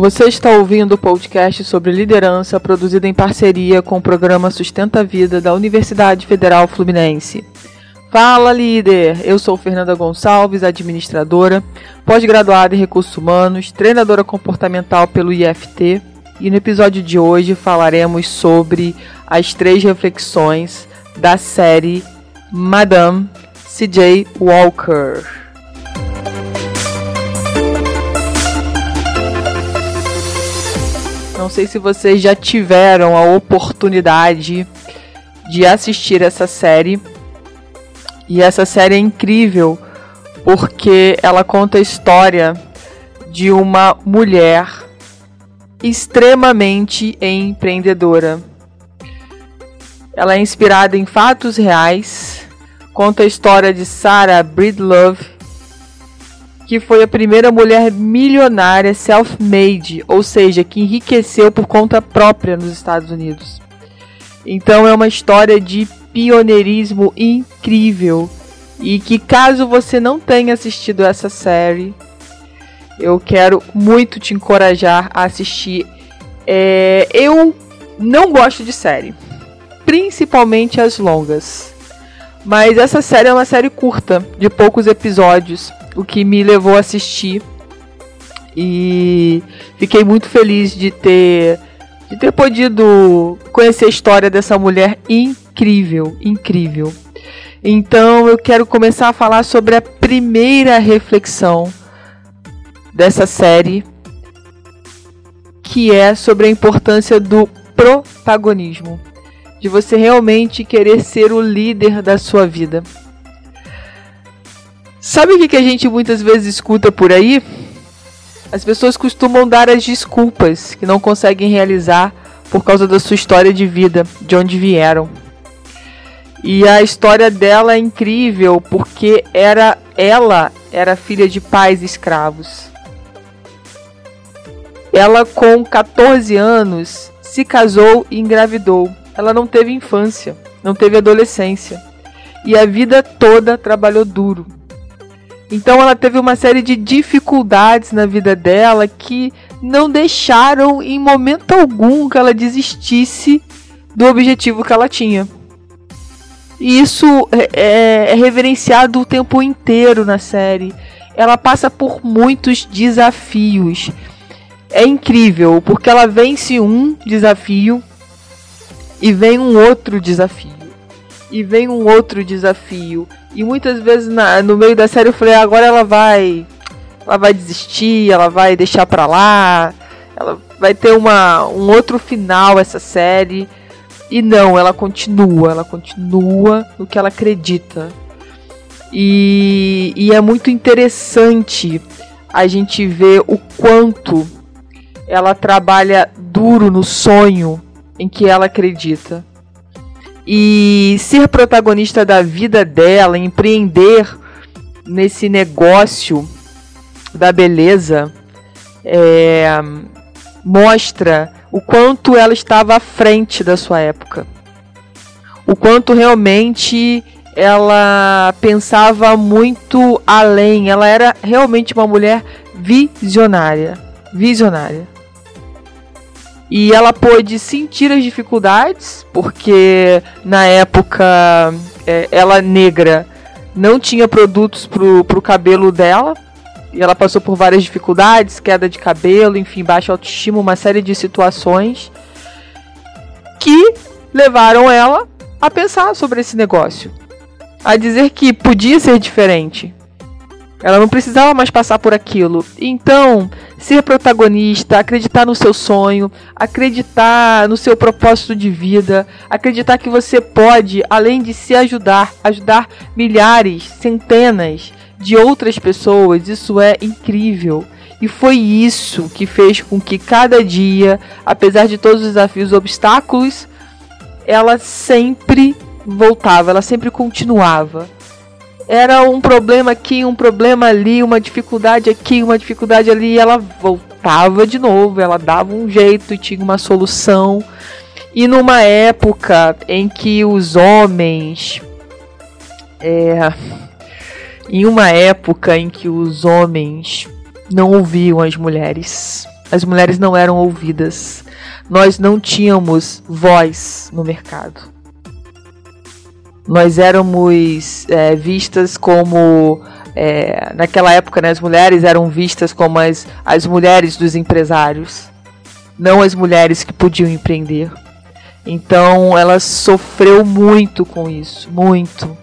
Você está ouvindo o podcast sobre liderança produzido em parceria com o programa Sustenta a Vida da Universidade Federal Fluminense. Fala, líder! Eu sou Fernanda Gonçalves, administradora, pós-graduada em recursos humanos, treinadora comportamental pelo IFT, e no episódio de hoje falaremos sobre as três reflexões da série Madame C.J. Walker. Não sei se vocês já tiveram a oportunidade de assistir essa série. E essa série é incrível porque ela conta a história de uma mulher extremamente empreendedora. Ela é inspirada em fatos reais, conta a história de Sarah Breedlove, que foi a primeira mulher milionária self-made, ou seja, que enriqueceu por conta própria nos Estados Unidos. Então é uma história de pioneirismo incrível e que caso você não tenha assistido essa série, eu quero muito te encorajar a assistir. É, eu não gosto de série, principalmente as longas. Mas essa série é uma série curta, de poucos episódios o que me levou a assistir. E fiquei muito feliz de ter de ter podido conhecer a história dessa mulher incrível, incrível. Então eu quero começar a falar sobre a primeira reflexão dessa série, que é sobre a importância do protagonismo, de você realmente querer ser o líder da sua vida. Sabe o que, que a gente muitas vezes escuta por aí? As pessoas costumam dar as desculpas que não conseguem realizar por causa da sua história de vida, de onde vieram. E a história dela é incrível porque era ela era filha de pais escravos. Ela com 14 anos se casou e engravidou. Ela não teve infância, não teve adolescência. E a vida toda trabalhou duro então ela teve uma série de dificuldades na vida dela que não deixaram em momento algum que ela desistisse do objetivo que ela tinha. E isso é, é, é reverenciado o tempo inteiro na série. Ela passa por muitos desafios. É incrível, porque ela vence um desafio e vem um outro desafio. E vem um outro desafio e muitas vezes na, no meio da série eu falei, agora ela vai. Ela vai desistir, ela vai deixar pra lá. Ela vai ter uma, um outro final essa série. E não, ela continua, ela continua no que ela acredita. E, e é muito interessante a gente ver o quanto ela trabalha duro no sonho em que ela acredita e ser protagonista da vida dela, empreender nesse negócio da beleza, é, mostra o quanto ela estava à frente da sua época. O quanto realmente ela pensava muito além. Ela era realmente uma mulher visionária. Visionária. E ela pôde sentir as dificuldades, porque na época é, ela negra não tinha produtos pro, pro cabelo dela. E ela passou por várias dificuldades, queda de cabelo, enfim, baixa autoestima, uma série de situações que levaram ela a pensar sobre esse negócio. A dizer que podia ser diferente. Ela não precisava mais passar por aquilo. Então, ser protagonista, acreditar no seu sonho, acreditar no seu propósito de vida, acreditar que você pode, além de se ajudar, ajudar milhares, centenas de outras pessoas, isso é incrível. E foi isso que fez com que cada dia, apesar de todos os desafios e obstáculos, ela sempre voltava, ela sempre continuava era um problema aqui, um problema ali, uma dificuldade aqui, uma dificuldade ali, e ela voltava de novo, ela dava um jeito e tinha uma solução. E numa época em que os homens. É, em uma época em que os homens não ouviam as mulheres. As mulheres não eram ouvidas. Nós não tínhamos voz no mercado. Nós éramos é, vistas como. É, naquela época, né, as mulheres eram vistas como as, as mulheres dos empresários, não as mulheres que podiam empreender. Então ela sofreu muito com isso, muito.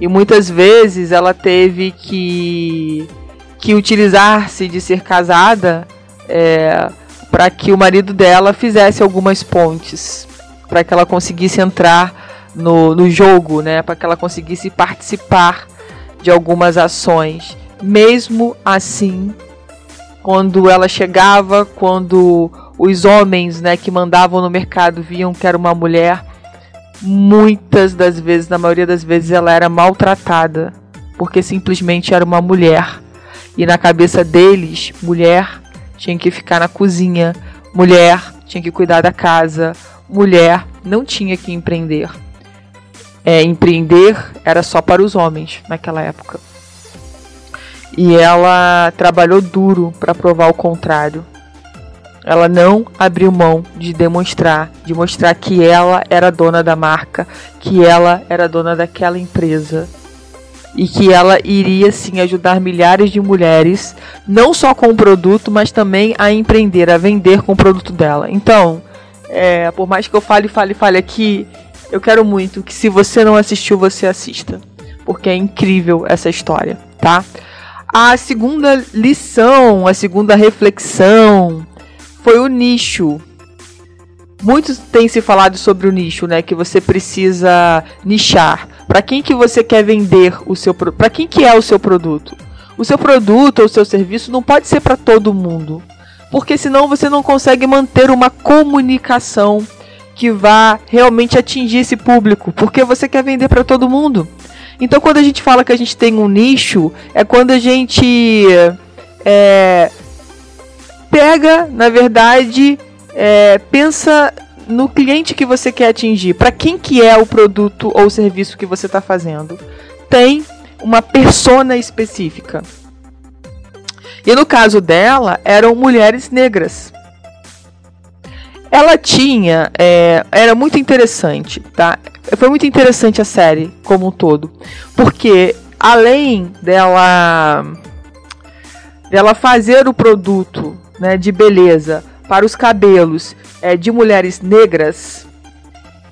E muitas vezes ela teve que, que utilizar-se de ser casada é, para que o marido dela fizesse algumas pontes, para que ela conseguisse entrar no, no jogo, né, para que ela conseguisse participar de algumas ações. Mesmo assim, quando ela chegava, quando os homens né, que mandavam no mercado viam que era uma mulher, muitas das vezes, na maioria das vezes, ela era maltratada, porque simplesmente era uma mulher. E na cabeça deles, mulher tinha que ficar na cozinha, mulher tinha que cuidar da casa, mulher não tinha que empreender. É, empreender era só para os homens naquela época. E ela trabalhou duro para provar o contrário. Ela não abriu mão de demonstrar, de mostrar que ela era dona da marca, que ela era dona daquela empresa e que ela iria sim ajudar milhares de mulheres, não só com o produto, mas também a empreender, a vender com o produto dela. Então, é, por mais que eu fale, fale, fale aqui, eu quero muito que se você não assistiu, você assista, porque é incrível essa história, tá? A segunda lição, a segunda reflexão foi o nicho. Muitos têm se falado sobre o nicho, né? Que você precisa nichar. Para quem que você quer vender o seu produto? Para quem que é o seu produto? O seu produto ou o seu serviço não pode ser para todo mundo, porque senão você não consegue manter uma comunicação que vá realmente atingir esse público, porque você quer vender para todo mundo. Então, quando a gente fala que a gente tem um nicho, é quando a gente é, pega, na verdade, é, pensa no cliente que você quer atingir, para quem que é o produto ou serviço que você está fazendo. Tem uma persona específica. E no caso dela, eram mulheres negras. Ela tinha, é, era muito interessante, tá? Foi muito interessante a série como um todo, porque além dela, dela fazer o produto né, de beleza para os cabelos é, de mulheres negras,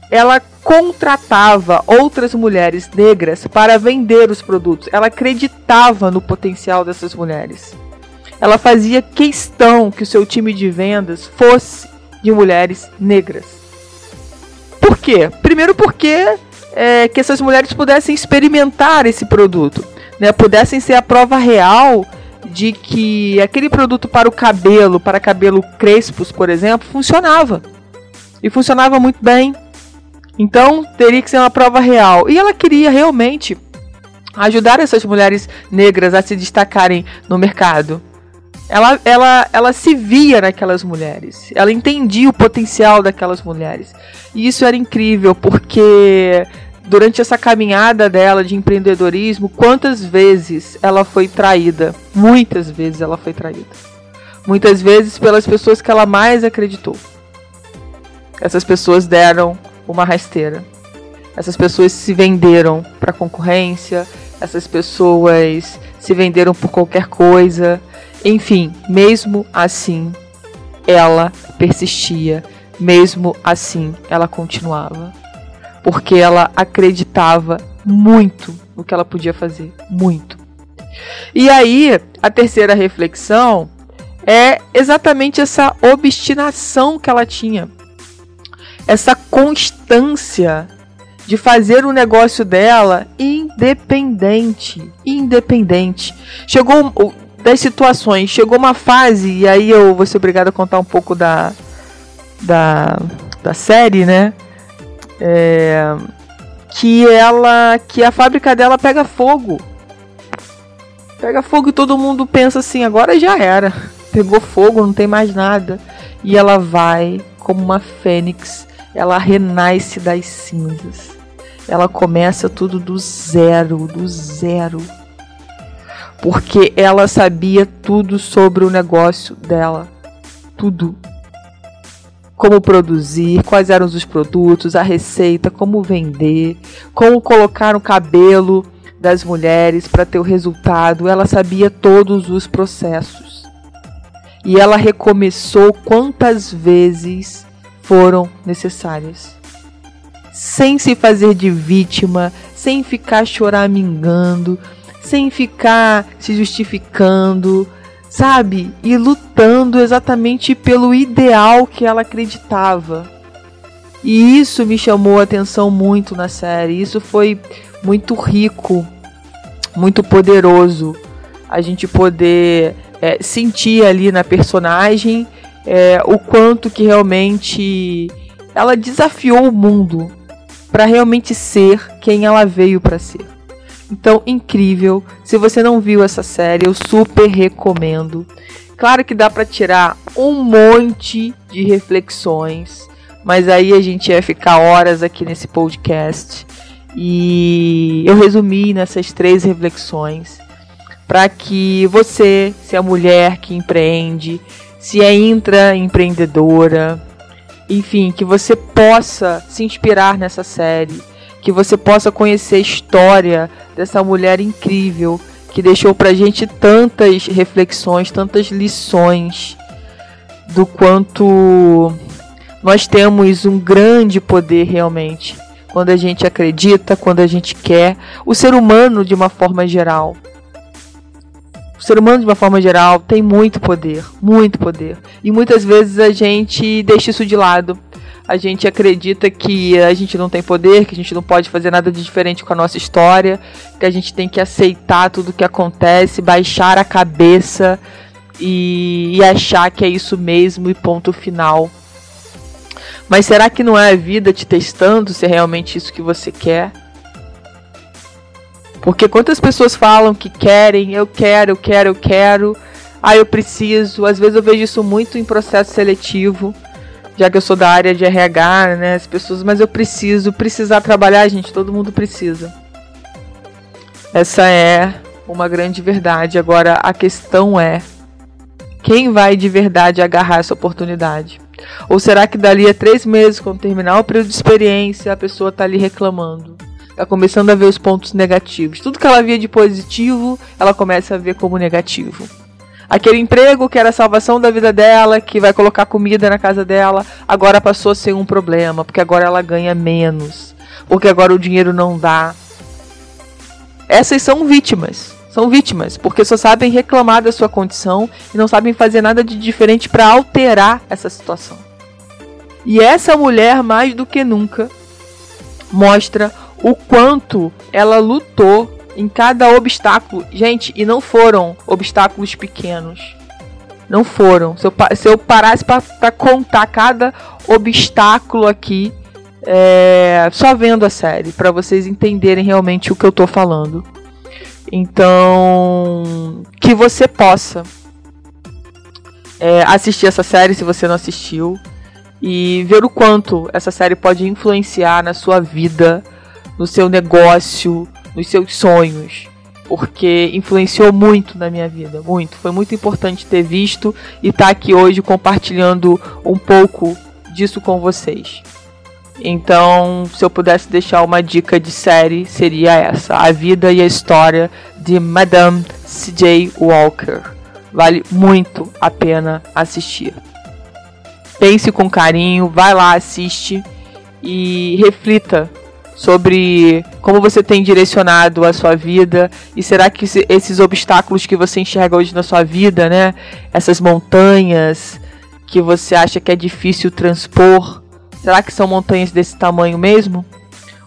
ela contratava outras mulheres negras para vender os produtos. Ela acreditava no potencial dessas mulheres. Ela fazia questão que o seu time de vendas fosse de mulheres negras. Por quê? Primeiro porque é, que essas mulheres pudessem experimentar esse produto, né? pudessem ser a prova real de que aquele produto para o cabelo, para cabelo crespos, por exemplo, funcionava. E funcionava muito bem. Então, teria que ser uma prova real. E ela queria realmente ajudar essas mulheres negras a se destacarem no mercado. Ela, ela, ela se via naquelas mulheres. Ela entendia o potencial daquelas mulheres. E isso era incrível, porque durante essa caminhada dela de empreendedorismo, quantas vezes ela foi traída? Muitas vezes ela foi traída. Muitas vezes pelas pessoas que ela mais acreditou. Essas pessoas deram uma rasteira. Essas pessoas se venderam para concorrência, essas pessoas se venderam por qualquer coisa. Enfim, mesmo assim, ela persistia, mesmo assim, ela continuava. Porque ela acreditava muito no que ela podia fazer, muito. E aí, a terceira reflexão é exatamente essa obstinação que ela tinha, essa constância de fazer o negócio dela independente, independente. Chegou das situações, chegou uma fase e aí eu vou ser obrigada a contar um pouco da da, da série, né? é, que ela que a fábrica dela pega fogo. Pega fogo e todo mundo pensa assim, agora já era. Pegou fogo, não tem mais nada. E ela vai como uma fênix, ela renasce das cinzas. Ela começa tudo do zero, do zero. Porque ela sabia tudo sobre o negócio dela. tudo. Como produzir, quais eram os produtos, a receita, como vender, como colocar o cabelo das mulheres para ter o resultado. Ela sabia todos os processos. E ela recomeçou quantas vezes foram necessárias. Sem se fazer de vítima, sem ficar choramingando, sem ficar se justificando, sabe? E lutando exatamente pelo ideal que ela acreditava. E isso me chamou a atenção muito na série. Isso foi muito rico, muito poderoso. A gente poder é, sentir ali na personagem é, o quanto que realmente ela desafiou o mundo para realmente ser quem ela veio para ser. Então, incrível. Se você não viu essa série, eu super recomendo. Claro que dá para tirar um monte de reflexões, mas aí a gente ia ficar horas aqui nesse podcast. E eu resumi nessas três reflexões para que você, se é mulher que empreende, se é intraempreendedora, enfim, que você possa se inspirar nessa série, que você possa conhecer a história dessa mulher incrível que deixou pra gente tantas reflexões, tantas lições do quanto nós temos um grande poder realmente quando a gente acredita, quando a gente quer, o ser humano de uma forma geral. O ser humano, de uma forma geral, tem muito poder, muito poder. E muitas vezes a gente deixa isso de lado. A gente acredita que a gente não tem poder, que a gente não pode fazer nada de diferente com a nossa história, que a gente tem que aceitar tudo o que acontece, baixar a cabeça e, e achar que é isso mesmo e ponto final. Mas será que não é a vida te testando se é realmente isso que você quer? Porque quantas pessoas falam que querem, eu quero, eu quero, eu quero, ah, eu preciso. Às vezes eu vejo isso muito em processo seletivo, já que eu sou da área de RH, né? As pessoas, mas eu preciso, precisar trabalhar, gente, todo mundo precisa. Essa é uma grande verdade. Agora a questão é: quem vai de verdade agarrar essa oportunidade? Ou será que dali a três meses, quando terminar o período de experiência, a pessoa está ali reclamando? Tá começando a ver os pontos negativos. Tudo que ela via de positivo, ela começa a ver como negativo. Aquele emprego que era a salvação da vida dela, que vai colocar comida na casa dela, agora passou a ser um problema, porque agora ela ganha menos, porque agora o dinheiro não dá. Essas são vítimas. São vítimas, porque só sabem reclamar da sua condição e não sabem fazer nada de diferente para alterar essa situação. E essa mulher, mais do que nunca, mostra o quanto ela lutou em cada obstáculo. Gente, e não foram obstáculos pequenos. Não foram. Se eu, se eu parasse para contar cada obstáculo aqui, é, só vendo a série, para vocês entenderem realmente o que eu tô falando. Então, que você possa é, assistir essa série se você não assistiu e ver o quanto essa série pode influenciar na sua vida no seu negócio, nos seus sonhos, porque influenciou muito na minha vida, muito. Foi muito importante ter visto e estar tá aqui hoje compartilhando um pouco disso com vocês. Então, se eu pudesse deixar uma dica de série, seria essa: A Vida e a História de Madame C.J. Walker. Vale muito a pena assistir. Pense com carinho, vai lá, assiste e reflita sobre como você tem direcionado a sua vida e será que esses obstáculos que você enxerga hoje na sua vida, né, essas montanhas que você acha que é difícil transpor, será que são montanhas desse tamanho mesmo?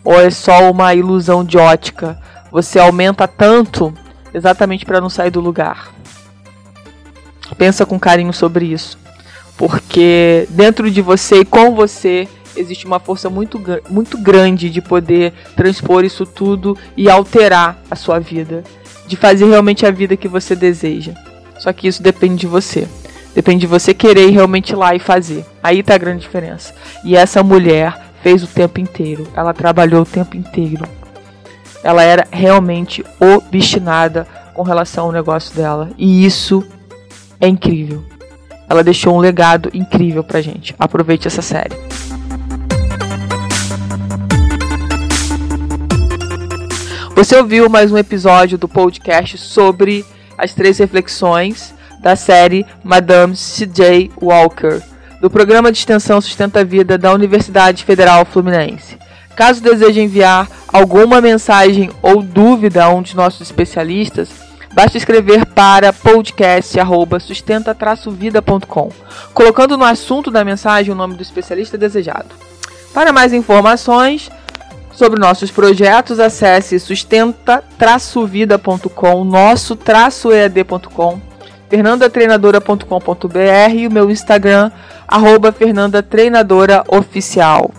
Ou é só uma ilusão de ótica? Você aumenta tanto exatamente para não sair do lugar. Pensa com carinho sobre isso, porque dentro de você e com você existe uma força muito, muito grande de poder transpor isso tudo e alterar a sua vida, de fazer realmente a vida que você deseja. Só que isso depende de você. Depende de você querer realmente ir lá e fazer. Aí tá a grande diferença. E essa mulher fez o tempo inteiro. Ela trabalhou o tempo inteiro. Ela era realmente obstinada com relação ao negócio dela. E isso é incrível. ela deixou um legado incrível pra gente. Aproveite essa série. Você ouviu mais um episódio do podcast sobre as três reflexões da série Madame C.J. Walker, do programa de extensão Sustenta a Vida da Universidade Federal Fluminense. Caso deseje enviar alguma mensagem ou dúvida a um de nossos especialistas, basta escrever para podcast@sustenta-vida.com, colocando no assunto da mensagem o nome do especialista desejado. Para mais informações sobre nossos projetos, acesse sustenta-vida.com, nosso-ead.com, fernandatreinadora.com.br e o meu Instagram, arroba fernandatreinadora oficial.